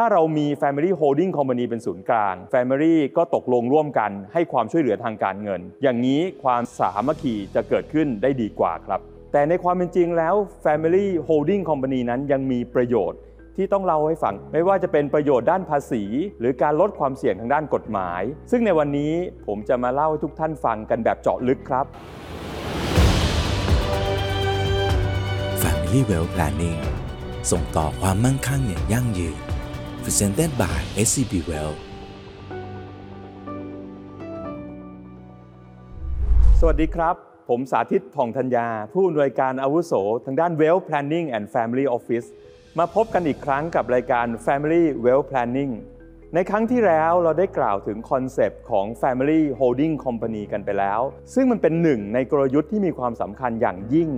ถ้าเรามี Family Holding Company เป็นศูนย์กลาง Family ก็ตกลงร่วมกันให้ความช่วยเหลือทางการเงิน อย่างนี้ความสามัคคีจะเกิดขึ้นได้ดีกว่าครับ แต่ในความเป็นจริงแล้ว Family Holding Company นั้นยังมีประโยชน์ที่ต้องเล่าให้ฟัง ไม่ว่าจะเป็นประโยชน์ด้านภาษี หรือการลดความเสี่ยงทางด้านกฎหมาย ซึ่งในวันนี้ผมจะมาเล่าให้ทุกท่านฟังกันแบบเจาะลึกครับ Family Wealth Planning ส่งต่อความมั่งคั่งอย่างยั่งยืน Presented by SCB Wealth สวัสดีครับ ผมสาธิตทองธัญญา ผู้อำนวยการอาวุโส ทางด้าน Wealth Planning and Family Office มาพบกันอีกครั้งกับรายการ Family Wealth Planning ในครั้งที่แล้วเราได้กล่าวถึงคอนเซปต์ของ Family Holding Company กันไปแล้ว ซึ่งมันเป็นหนึ่งในกลยุทธ์ที่มีความสำคัญอย่างยิ่ง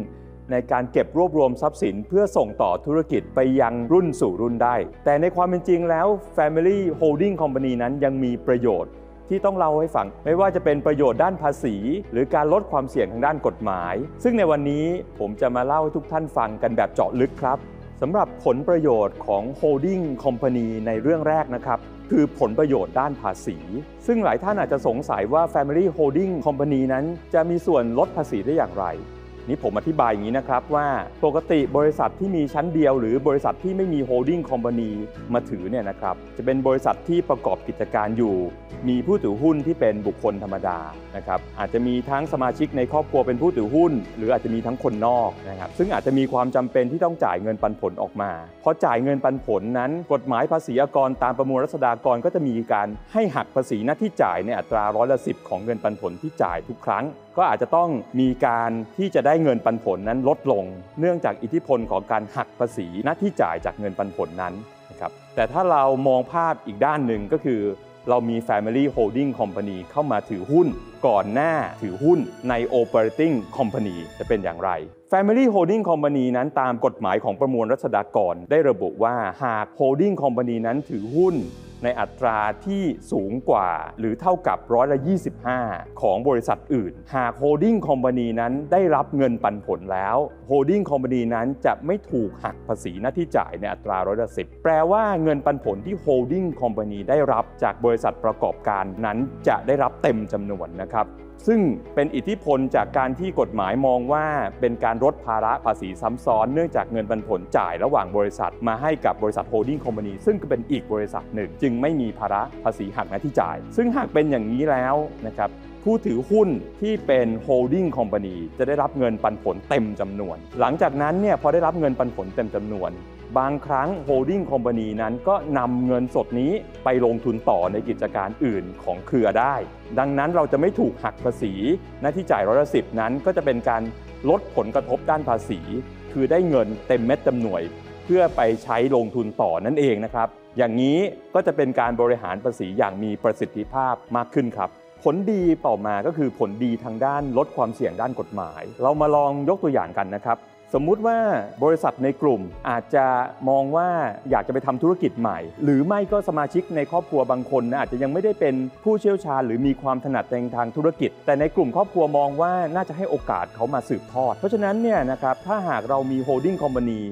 ในการเก็บรวบรวมทรัพย์สิน เพื่อส่งต่อธุรกิจไปยังรุ่นสู่รุ่นได้ แต่ในความเป็นจริงแล้ว Family Holding Company นั้นยังมีประโยชน์ที่ต้องเล่าให้ฟัง ไม่ว่าจะเป็นประโยชน์ด้านภาษี หรือการลดความเสี่ยงทางด้านกฎหมาย ซึ่งในวันนี้ผมจะมาเล่าให้ทุกท่านฟังกันแบบเจาะลึกครับสำหรับผลประโยชน์ของ Holding Company ในเรื่องแรกนะครับ คือผลประโยชน์ด้านภาษี ซึ่งหลายท่านอาจจะสงสัยว่า Family Holding Company นั้นจะมีส่วนลดภาษีได้อย่างไร นี่ผมอธิบายอย่างนี้นะครับว่าปกติบริษัทที่มีชั้นเดียว หรือบริษัทที่ไม่มี holding company มาถือเนี่ยนะครับจะเป็นบริษัทที่ประกอบกิจการอยู่ มีผู้ถือหุ้นที่เป็นบุคคลธรรมดานะครับอาจจะมีทั้งสมาชิกในครอบครัวเป็นผู้ถือหุ้น หรืออาจจะมีทั้งคนนอกนะครับซึ่งอาจจะมีความจำเป็นที่ต้องจ่ายเงินปันผลออกมาพอจ่ายเงินปันผลนั้น กฎหมายภาษีอากรตามประมวลรัษฎากรก็จะมีการให้หักภาษีหน้าที่จ่ายในอัตราร้อยละสิบของเงินปันผลที่จ่ายทุกครั้ง ก็อาจจะต้องมีการที่จะได้เงินปันผลนั้นลดลง เนื่องจากอิทธิพลของการหักภาษีหน้าที่จ่ายจากเงินปันผลนั้นนะครับแต่ถ้าเรามองภาพอีกด้านหนึ่งก็คือ เรามี Family Holding Company เข้ามาถือหุ้นก่อนหน้าถือหุ้นใน Operating Company จะเป็นอย่างไร Family Holding Company นั้นตามกฎหมายของประมวลรัษฎากรได้ระบุว่าหาก Holding Company นั้นถือหุ้น ในอัตราที่สูงกว่าหรือเท่ากับร้อยละ25 ของบริษัทอื่น หาก holding company นั้นได้รับเงินปันผลแล้ว holding company นั้นจะไม่ถูกหักภาษีหน้าที่จ่ายในอัตราร้อยละสิแปลว่าเงินปันผลที่ holding company ได้รับจากบริษัทประกอบการนั้นจะได้รับเต็มจำนวนนะครับ ซึ่งเป็นอิทธิพลจากการที่กฎหมายมองว่าเป็นการลดภาระภาษีซ้ำซ้อน เนื่องจากเงินปันผลจ่ายระหว่างบริษัท มาให้กับบริษัท holding company ซึ่งก็เป็นอีกบริษัทหนึ่ง จึงไม่มีภาระภาษีหักหน้าที่จ่าย ซึ่งหากเป็นอย่างนี้แล้วนะครับผู้ถือหุ้นที่เป็น holding company จะได้รับเงินปันผลเต็มจำนวน หลังจากนั้นเนี่ยพอได้รับเงินปันผลเต็มจำนวน บางครั้ง holding company นั้นก็นำเงินสดนี้ไปลงทุนต่อในกิจการอื่นของเครือได้ ดังนั้นเราจะไม่ถูกหักภาษีหน้าที่จ่ายร้อยละสิบนั้นก็จะเป็นการลดผลกระทบด้านภาษี คือได้เงินเต็มเม็ดเต็มหน่วย เพื่อไปใช้ลงทุนต่อนั่นเองนะครับ อย่างนี้ก็จะเป็นการบริหารภาษีอย่างมีประสิทธิภาพมากขึ้นครับผลดีต่อมาก็คือผลดีทางด้านลดความเสี่ยงด้านกฎหมาย เรามาลองยกตัวอย่างกันนะครับ สมมุติว่าบริษัทในกลุ่มอาจจะมองว่าอยากจะไปทำธุรกิจใหม่ หรือไม่ก็สมาชิกในครอบครัวบางคนนะอาจจะยังไม่ได้เป็นผู้เชี่ยวชาญ หรือมีความถนัดในทางธุรกิจ แต่ในกลุ่มครอบครัวมองว่าน่าจะให้โอกาสเขามาสืบทอด เพราะฉะนั้นเนี่ยนะครับถ้าหากเรามี holding company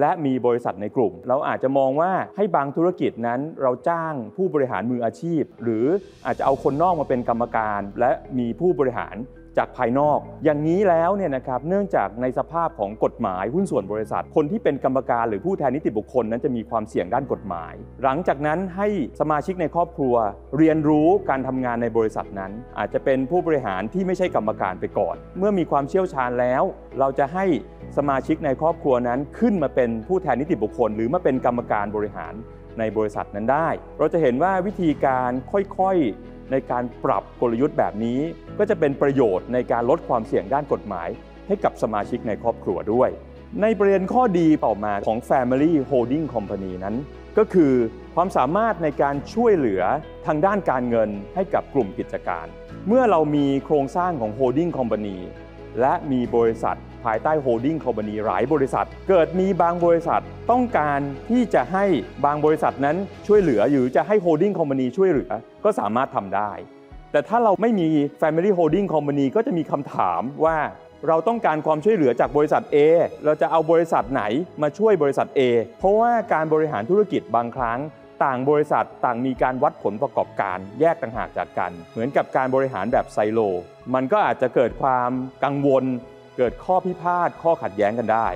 และมีบริษัทในกลุ่ม เราอาจจะมองว่าให้บางธุรกิจนั้นเราจ้างผู้บริหารมืออาชีพ หรืออาจจะเอาคนนอกมาเป็นกรรมการ และมีผู้บริหาร จากภายนอก อย่างนี้แล้วเนี่ยนะครับเนื่องจากในสภาพของกฎหมายหุ้นส่วนบริษัท คนที่เป็นกรรมการหรือผู้แทนนิติบุคคลนั้นจะมีความเสี่ยงด้านกฎหมาย หลังจากนั้นให้สมาชิกในครอบครัว เรียนรู้การทำงานในบริษัทนั้น อาจจะเป็นผู้บริหารที่ไม่ใช่กรรมการไปก่อน เมื่อมีความเชี่ยวชาญแล้ว เราจะให้สมาชิกในครอบครัวนั้นขึ้นมาเป็นผู้แทนนิติบุคคล หรือมาเป็นกรรมการบริหารในบริษัทนั้นได้ เราจะเห็นว่าวิธีการค่อยๆ ในการปรับกลยุทธ์แบบนี้ ก็จะเป็นประโยชน์ในการลดความเสี่ยงด้านกฎหมาย ให้กับสมาชิกในครอบครัวด้วย ในประเด็นข้อดีต่อมาของ Family Holding Company นั้น ก็คือความสามารถในการช่วยเหลือทางด้านการเงินให้กับกลุ่มกิจการ เมื่อเรามีโครงสร้างของ Holding Company และมีบริษัท ภายใต้ holding company หลายบริษัท เกิดมีบางบริษัทต้องการที่จะให้บางบริษัทนั้นช่วยเหลือหรือจะให้ holding company ช่วยเหลือก็สามารถทำได้ แต่ถ้าเราไม่มี Family Holding Company ก็จะมีคำถามว่าเราต้องการความช่วยเหลือจากบริษัท A เราจะเอาบริษัทไหนมาช่วยบริษัท A เพราะว่าการบริหารธุรกิจบางครั้ง ต่างบริษัทต่างมีการวัดผลประกอบการแยกต่างหากจากกัน เหมือนกับการบริหารแบบไซโล มันก็อาจจะเกิดความกังวล เกิดข้อพิพาทข้อขัดแย้งกันได้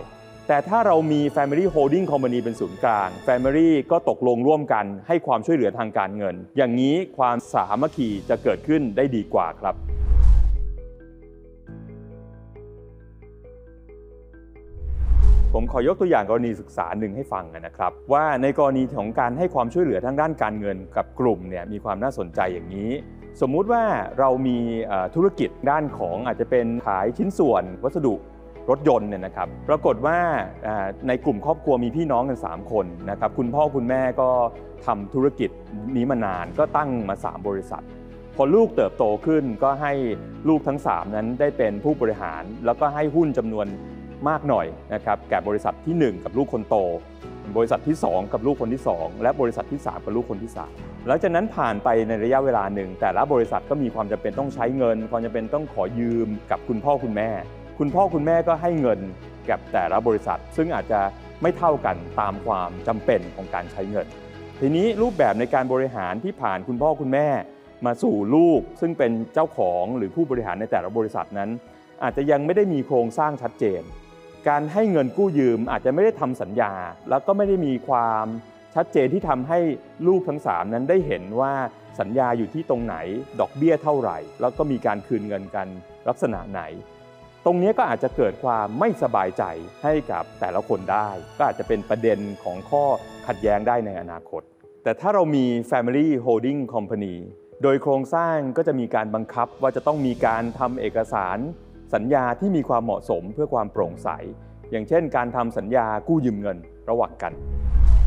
แต่ถ้าเรามี Family Holding Company เป็นศูนย์กลาง Family ก็ตกลงร่วมกันให้ความช่วยเหลือทางการเงิน อย่างนี้ความสามัคคีจะเกิดขึ้นได้ดีกว่าครับผมขอยกตัวอย่างกรณีศึกษาหนึ่งให้ฟังนะครับ ว่าในกรณีของการให้ความช่วยเหลือทางด้านการเงินกับกลุ่มเนี่ยมีความน่าสนใจอย่างนี้ สมมุติว่าเรามีธุรกิจด้านของอาจจะเป็นขายชิ้นส่วนวัสดุรถยนต์เนี่ยนะครับ ปรากฏว่าในกลุ่มครอบครัวมีพี่น้องกัน 3 คนนะครับ คุณพ่อคุณแม่ก็ทำธุรกิจนี้มานานก็ตั้งมา 3 บริษัท พอลูกเติบโตขึ้นก็ให้ลูกทั้ง 3 นั้นได้เป็นผู้บริหาร แล้วก็ให้หุ้นจำนวนมากหน่อยนะครับแก่บริษัททีหนึ่1 กับลูกคนโต บริษัทที่ 2 กับลูกคนที่ 2 และบริษัทที่ 3 กับลูกคนที่ 3 หลังจากนั้นผ่านไปในระยะเวลาหนึ่ง แต่ละบริษัทก็มีความจำเป็นต้องใช้เงิน ความจำเป็นต้องขอยืมกับคุณพ่อคุณแม่ คุณพ่อคุณแม่ก็ให้เงินกับแต่ละบริษัท ซึ่งอาจจะไม่เท่ากันตามความจำเป็นของการใช้เงิน ทีนี้รูปแบบในการบริหารที่ผ่านคุณพ่อคุณแม่ มาสู่ลูกซึ่งเป็นเจ้าของหรือผู้บริหารในแต่ละบริษัทนั้น อาจจะยังไม่ได้มีโครงสร้างชัดเจน การให้เงินกู้ยืมอาจจะไม่ได้ทำสัญญา แล้วก็ไม่ได้มีความชัดเจนที่ทำให้ลูกทั้ง 3 นั้นได้เห็นว่าสัญญาอยู่ที่ตรงไหน ดอกเบี้ยเท่าไหร่ แล้วก็มีการคืนเงินกันลักษณะไหน ตรงนี้ก็อาจจะเกิดความไม่สบายใจให้กับแต่ละคนได้ ก็อาจจะเป็นประเด็นของข้อขัดแย้งได้ในอนาคต แต่ถ้าเรามี Family Holding Company โดยโครงสร้างก็จะมีการบังคับว่าจะต้องมีการทำเอกสาร สัญญาที่มีความเหมาะสมเพื่อความโปร่งใส อย่างเช่น การทำสัญญากู้ยืมเงินระหว่างกัน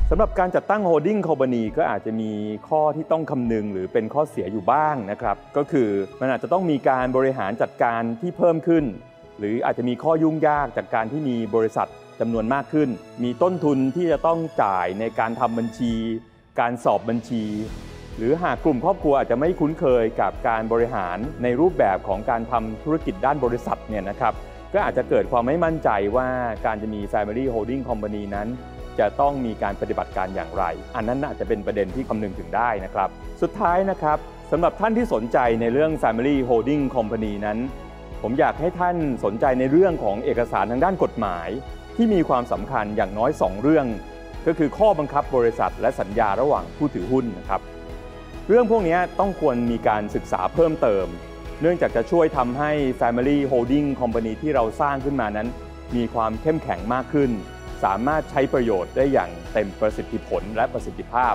สำหรับการจัดตั้ง Holding Company ก็อาจจะมีข้อที่ต้องคำนึงหรือเป็นข้อเสียอยู่บ้างนะครับ ก็คือมันอาจจะต้องมีการบริหารจัดการที่เพิ่มขึ้น หรืออาจจะมีข้อยุ่งยากจากการที่มีบริษัทจำนวนมากขึ้น มีต้นทุนที่จะต้องจ่ายในการทำบัญชี การสอบบัญชี หรือหากกลุ่มครอบครัวอาจจะไม่คุ้นเคยกับการบริหารในรูปแบบของการทำธุรกิจด้านบริษัทเนี่ยนะครับก็อาจจะเกิดความไม่มั่นใจว่าการจะมี Family Holding Company นั้น จะต้องมีการปฏิบัติการอย่างไร อันนั้นอาจจะเป็นประเด็นที่คำนึงถึงได้นะครับ สุดท้ายนะครับสำหรับท่านที่สนใจในเรื่อง Family Holding Company นั้น ผมอยากให้ท่านสนใจในเรื่องของเอกสารทางด้านกฎหมาย ที่มีความสำคัญอย่างน้อย 2 เรื่อง ก็คือข้อบังคับบริษัท และสัญญาระหว่างผู้ถือหุ้นนะครับ เรื่องพวกนี้ต้องควรมีการศึกษาเพิ่มเติม เนื่องจากจะช่วยทำให้ Family Holding Company ที่เราสร้างขึ้นมานั้น มีความเข้มแข็งมากขึ้น สามารถใช้ประโยชน์ได้อย่างเต็มประสิทธิผลและประสิทธิภาพ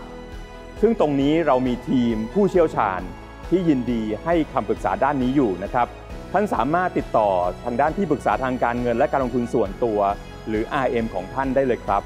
ซึ่งตรงนี้เรามีทีมผู้เชี่ยวชาญที่ยินดีให้คำปรึกษาด้านนี้อยู่นะครับ ท่านสามารถติดต่อทางด้านที่ปรึกษาทางการเงินและการลงทุนส่วนตัว หรือ RM ของท่านได้เลยครับ